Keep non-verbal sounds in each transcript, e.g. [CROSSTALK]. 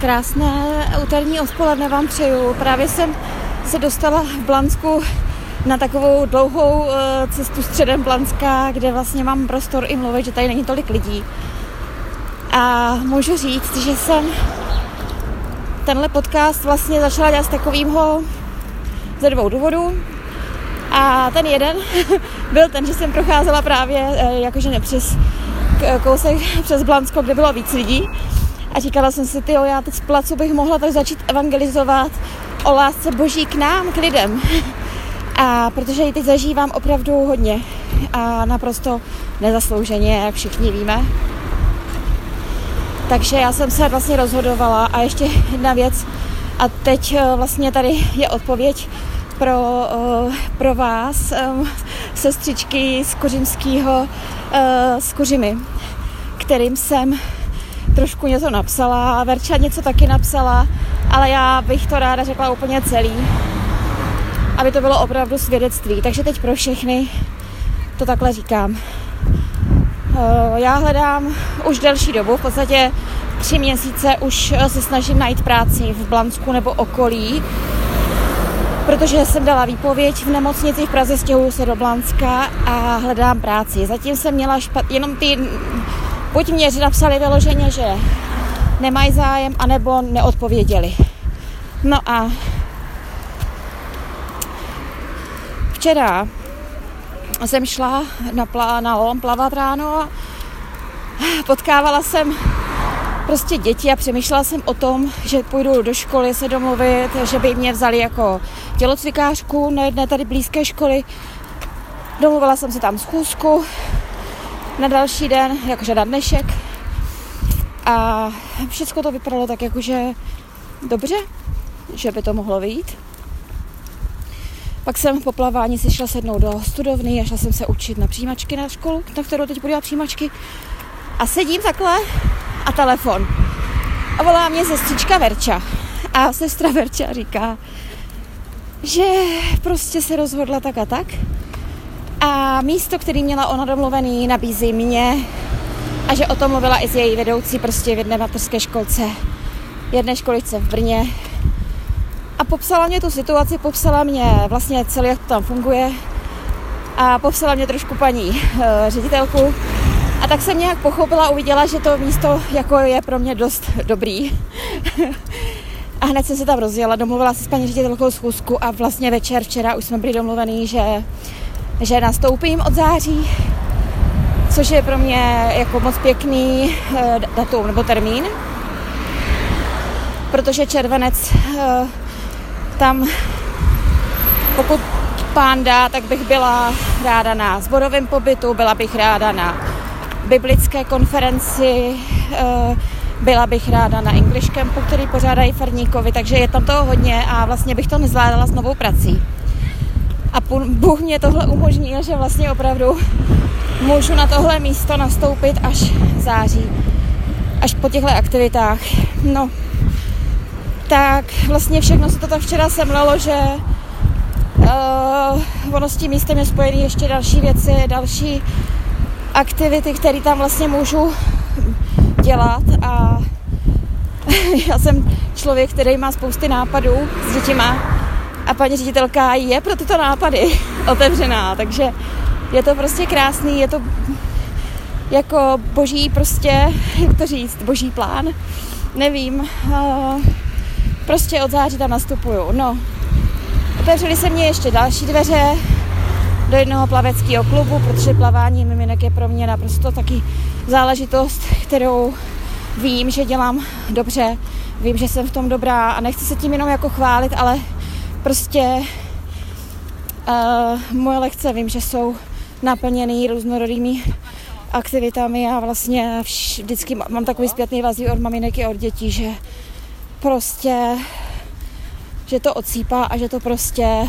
Krásné úterní odpoledne vám přeju. Právě jsem se dostala v Blansku na takovou dlouhou eh, cestu středem Blanska, kde vlastně mám prostor i mluvit, že tady není tolik lidí. A můžu říct, že jsem tenhle podcast vlastně začala dělat z takovýmho ze dvou důvodů. A ten jeden [LAUGHS] byl ten, že jsem procházela právě eh, jakože nepřes kousek přes Blansko, kde bylo víc lidí. A říkala jsem si, ty já teď z placu bych mohla tak začít evangelizovat o lásce boží k nám, k lidem. [LAUGHS] A protože ji teď zažívám opravdu hodně a naprosto nezaslouženě, jak všichni víme. Takže já jsem se vlastně rozhodovala a ještě jedna věc a teď eh, vlastně tady je odpověď pro, eh, pro vás, eh, sestřičky z Kořimského, z Kořimy, kterým jsem trošku něco napsala, Verča něco taky napsala, ale já bych to ráda řekla úplně celý, aby to bylo opravdu svědectví. Takže teď pro všechny to takhle říkám. Eh, já hledám už delší dobu, v podstatě tři měsíce už se snažím najít práci v Blansku nebo okolí, protože jsem dala výpověď v nemocnici v Praze, stěhuju se do Blanska a hledám práci. Zatím jsem měla špat, jenom ty buď mě napsali vyloženě, že nemají zájem, anebo neodpověděli. No a včera jsem šla na, plá, na Lom plavat ráno a potkávala jsem prostě děti a přemýšlela jsem o tom, že půjdu do školy se domluvit, že by mě vzali jako tělocvikářku na jedné tady blízké školy. Domluvila jsem se tam schůzku, na další den, jakože na dnešek. A všechno to vypadalo tak jakože dobře, že by to mohlo vyjít. Pak jsem po plavání si šla sednout do studovny a šla jsem se učit na přijímačky na školu, na kterou teď budu dělat přijímačky. A sedím takhle a telefon. A volá mě sestřička Verča. A sestra Verča říká, že prostě se rozhodla tak a tak a místo, který měla ona domluvený, nabízí mě a že o tom mluvila i s její vedoucí prostě v jedné materské školce, jedné školice v Brně. A popsala mě tu situaci, popsala mě vlastně celé, jak to tam funguje a popsala mě trošku paní uh, ředitelku. A tak jsem nějak pochopila, uviděla, že to místo jako je pro mě dost dobrý. [LAUGHS] a hned jsem se tam rozjela, domluvila se s paní ředitelkou schůzku a vlastně večer včera už jsme byli domluvený, že že nastoupím od září, což je pro mě jako moc pěkný eh, datum nebo termín, protože červenec eh, tam, pokud pán dá, tak bych byla ráda na zborovém pobytu, byla bych ráda na biblické konferenci, eh, byla bych ráda na English Campu, který pořádají Farníkovi, takže je tam toho hodně a vlastně bych to nezvládala s novou prací. A Bůh mě tohle umožnil, že vlastně opravdu můžu na tohle místo nastoupit až září, až po těchto aktivitách. No, tak vlastně všechno se to tam včera semlelo, že uh, ono s tím místem je spojený ještě další věci, další aktivity, které tam vlastně můžu dělat a [LAUGHS] já jsem člověk, který má spousty nápadů s dětima a paní ředitelka je pro tyto nápady [LAUGHS] otevřená, takže je to prostě krásný, je to jako boží prostě, jak to říct, boží plán, nevím, prostě od září tam nastupuju, no. Otevřely se mě ještě další dveře do jednoho plaveckého klubu, protože plavání miminek je pro mě naprosto taky záležitost, kterou vím, že dělám dobře, vím, že jsem v tom dobrá a nechci se tím jenom jako chválit, ale prostě uh, moje lekce vím, že jsou naplněný různorodými aktivitami a vlastně vždycky mám takový zpětný vazí od maminek i od dětí, že prostě že to odsýpá a že to prostě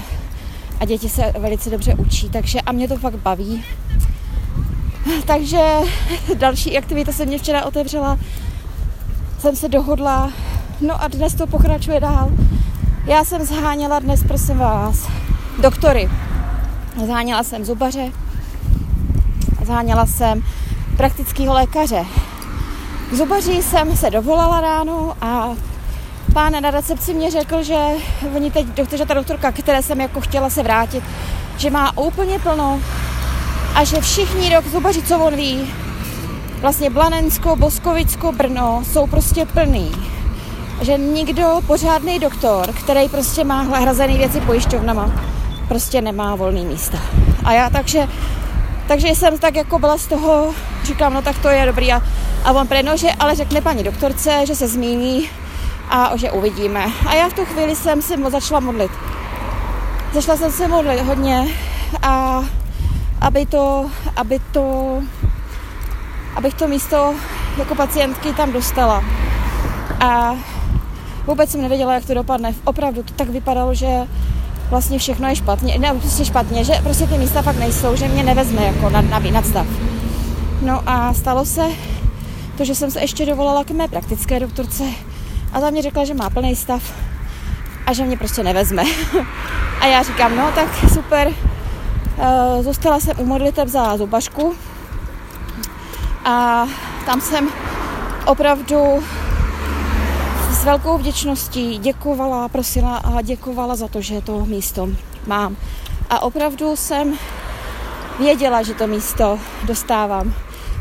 a děti se velice dobře učí, takže a mě to fakt baví. Takže další aktivita se mě včera otevřela, jsem se dohodla, no a dnes to pokračuje dál. Já jsem zháněla dnes, prosím vás, doktory. Zháněla jsem zubaře, zháněla jsem praktického lékaře. K zubaři jsem se dovolala ráno a pán na recepci mě řekl, že oni teď, doktor, ta doktorka, které jsem jako chtěla se vrátit, že má úplně plno a že všichni rok zubaři, co on ví, vlastně Blanensko, Boskovicko, Brno jsou prostě plný. Že nikdo, pořádný doktor, který prostě má hrazený věci pojišťovnama, prostě nemá volný místa. A já takže, takže jsem tak jako byla z toho, říkám, no tak to je dobrý. A, a on preno, že ale řekne paní doktorce, že se zmíní a že uvidíme. A já v tu chvíli jsem si začala modlit. Začala jsem se modlit hodně a aby to, aby to, abych to místo jako pacientky tam dostala. A vůbec jsem nevěděla, jak to dopadne. Opravdu to tak vypadalo, že vlastně všechno je špatně, ne, prostě špatně, že prostě ty místa fakt nejsou, že mě nevezme jako na, na, na stav. No a stalo se to, že jsem se ještě dovolala k mé praktické doktorce a ta mě řekla, že má plný stav a že mě prostě nevezme. [LAUGHS] a já říkám, no tak super, uh, zůstala jsem u modliteb za zubařku a tam jsem opravdu velkou vděčností děkovala, prosila a děkovala za to, že to místo mám. A opravdu jsem věděla, že to místo dostávám.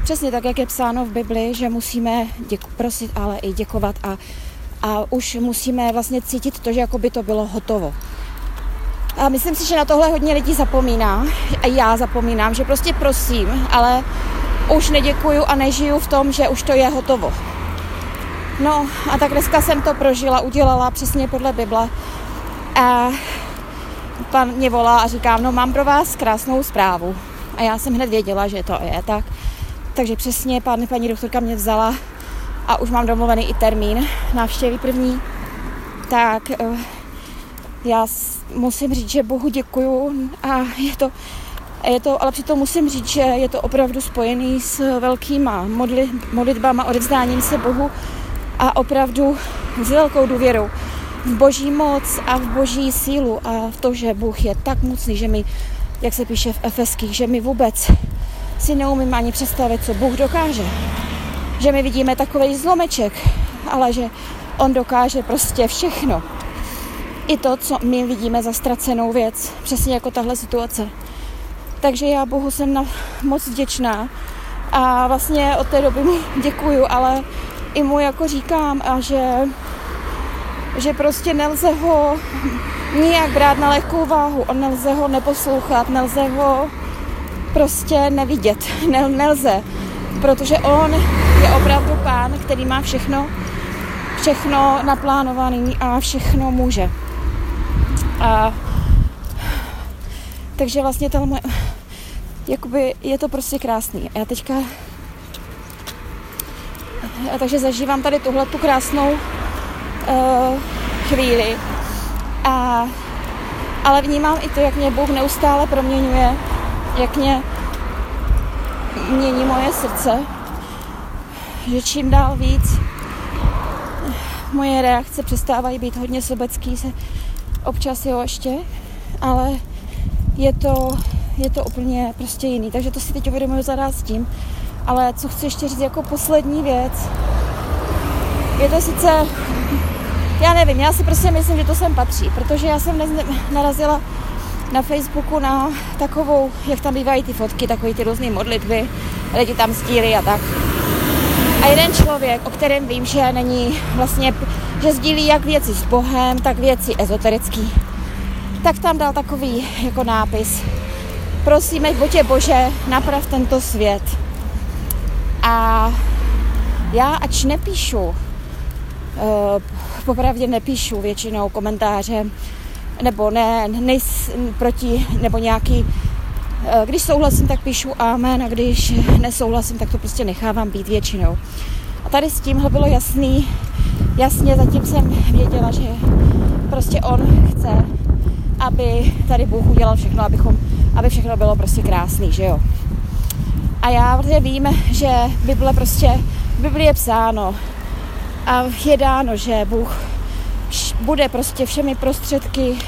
Přesně tak, jak je psáno v Bibli, že musíme děku, prosit, ale i děkovat a, a už musíme vlastně cítit to, že jako by to bylo hotovo. A myslím si, že na tohle hodně lidí zapomíná. A já zapomínám, že prostě prosím, ale už neděkuju a nežiju v tom, že už to je hotovo. No a tak dneska jsem to prožila, udělala přesně podle Bible. A pan mě volá a říká, no mám pro vás krásnou zprávu. A já jsem hned věděla, že to je tak. Takže přesně pán, paní doktorka mě vzala a už mám domluvený i termín návštěvy první. Tak eh, já musím říct, že Bohu děkuju a je to, je to, ale přitom musím říct, že je to opravdu spojený s velkýma modli, modlitbama, odevzdáním se Bohu a opravdu s velkou důvěrou v boží moc a v boží sílu a v to, že Bůh je tak mocný, že mi, jak se píše v Efeských, že mi vůbec si neumím ani představit, co Bůh dokáže. Že my vidíme takový zlomeček, ale že On dokáže prostě všechno. I to, co my vidíme za ztracenou věc, přesně jako tahle situace. Takže já Bohu jsem na, moc vděčná a vlastně od té doby mu děkuju, ale i mu jako říkám a že, že prostě nelze ho nijak brát na lehkou váhu, on nelze ho neposlouchat, nelze ho prostě nevidět, [LAUGHS] Nel, nelze, protože on je opravdu pán, který má všechno, všechno naplánovaný a všechno může. A takže vlastně ta moje, jakoby je to prostě krásný. Já teďka takže zažívám tady tuhle tu krásnou uh, chvíli. A, ale vnímám i to, jak mě Bůh neustále proměňuje, jak mě mění moje srdce, že čím dál víc moje reakce přestávají být hodně sobecký, se občas jo ještě, ale je to, je to úplně prostě jiný. Takže to si teď uvědomuji zaraz tím, ale co chci ještě říct jako poslední věc, je to sice, já nevím, já si prostě myslím, že to sem patří, protože já jsem dnes narazila na Facebooku na takovou, jak tam bývají ty fotky, takové ty různé modlitby, lidi tam stíly a tak. A jeden člověk, o kterém vím, že není vlastně, že sdílí jak věci s Bohem, tak věci ezoterický, tak tam dal takový jako nápis. Prosíme, tě Bože, naprav tento svět. A já, ač nepíšu, uh, popravdě nepíšu většinou komentáře, nebo ne, nejs, proti, nebo nějaký, uh, když souhlasím, tak píšu amen a když nesouhlasím, tak to prostě nechávám být většinou. A tady s tímhle bylo jasný, jasně zatím jsem věděla, že prostě on chce, aby tady Bůh udělal všechno, abychom, aby všechno bylo prostě krásný, že jo. A já vlastně vím, že Bible prostě, v Bibli je psáno a je dáno, že Bůh bude prostě všemi prostředky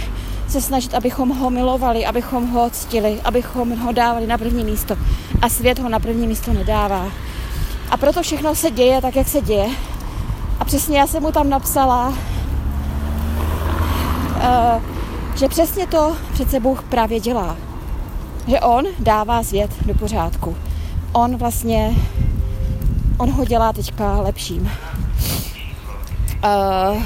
se snažit, abychom ho milovali, abychom ho ctili, abychom ho dávali na první místo. A svět ho na první místo nedává. A proto všechno se děje tak, jak se děje. A přesně já jsem mu tam napsala, uh, že přesně to přece Bůh právě dělá. Že On dává svět do pořádku. On vlastně, On ho dělá teďka lepším. Uh,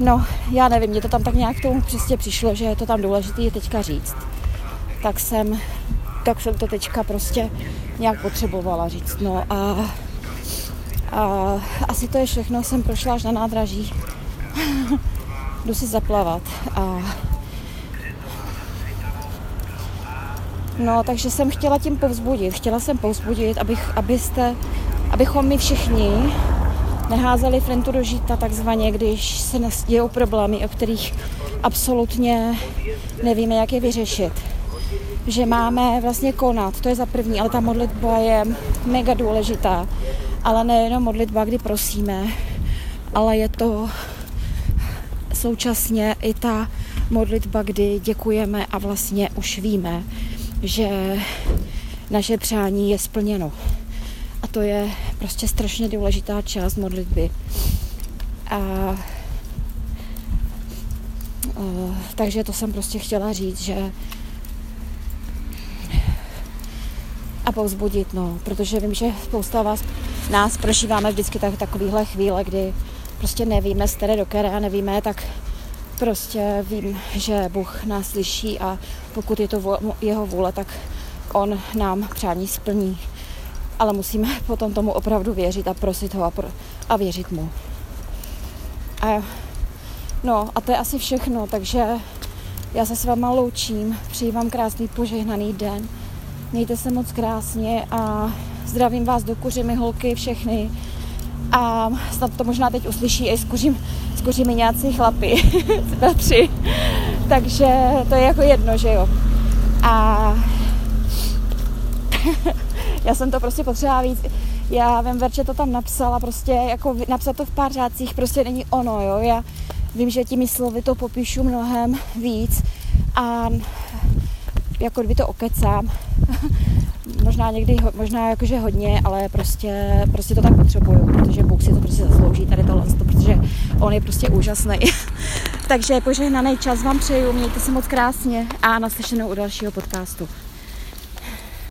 no, já nevím, mě to tam tak nějak k tomu přesně přišlo, že je to tam důležité teďka říct. Tak jsem, tak jsem to teďka prostě nějak potřebovala říct. No a, a asi to je všechno, jsem prošla až na nádraží. [LAUGHS] Jdu si zaplavat a No, takže jsem chtěla tím povzbudit. Chtěla jsem povzbudit, abych, abyste, abychom my všichni neházeli flintu do žita takzvaně, když se dějou problémy, o kterých absolutně nevíme, jak je vyřešit. Že máme vlastně konat, to je za první, ale ta modlitba je mega důležitá. Ale nejenom modlitba, kdy prosíme, ale je to současně i ta modlitba, kdy děkujeme a vlastně už víme, že naše přání je splněno. A to je prostě strašně důležitá část modlitby. A, a takže to jsem prostě chtěla říct, že a povzbudit, no, protože vím, že spousta vás, nás prožíváme vždycky tak, takovýhle chvíle, kdy prostě nevíme, z které do které a nevíme, tak prostě vím, že Bůh nás slyší a pokud je to jeho vůle, tak on nám přání splní. Ale musíme [LAUGHS] potom tomu opravdu věřit a prosit ho a, pro, a věřit mu. A, no a to je asi všechno, takže já se s váma loučím, přeji vám krásný požehnaný den, mějte se moc krásně a zdravím vás do kuřimy holky všechny. A snad to možná teď uslyší i s, kuřím, s kuřimi nějací chlapy, [LAUGHS] tři, takže to je jako jedno, že jo. A [LAUGHS] já jsem to prostě potřeba víc. Já vím, Verče to tam napsala, prostě jako napsat to v pár řádcích prostě není ono, jo. Já vím, že těmi slovy to popíšu mnohem víc a jako kdyby to okecám. [LAUGHS] možná někdy, možná jakože hodně, ale prostě, prostě to tak potřebuju, protože Bůh si to prostě zaslouží tady tohle, protože on je prostě úžasný. [LAUGHS] Takže požehnaný čas vám přeju, mějte se moc krásně a naslyšenou u dalšího podcastu.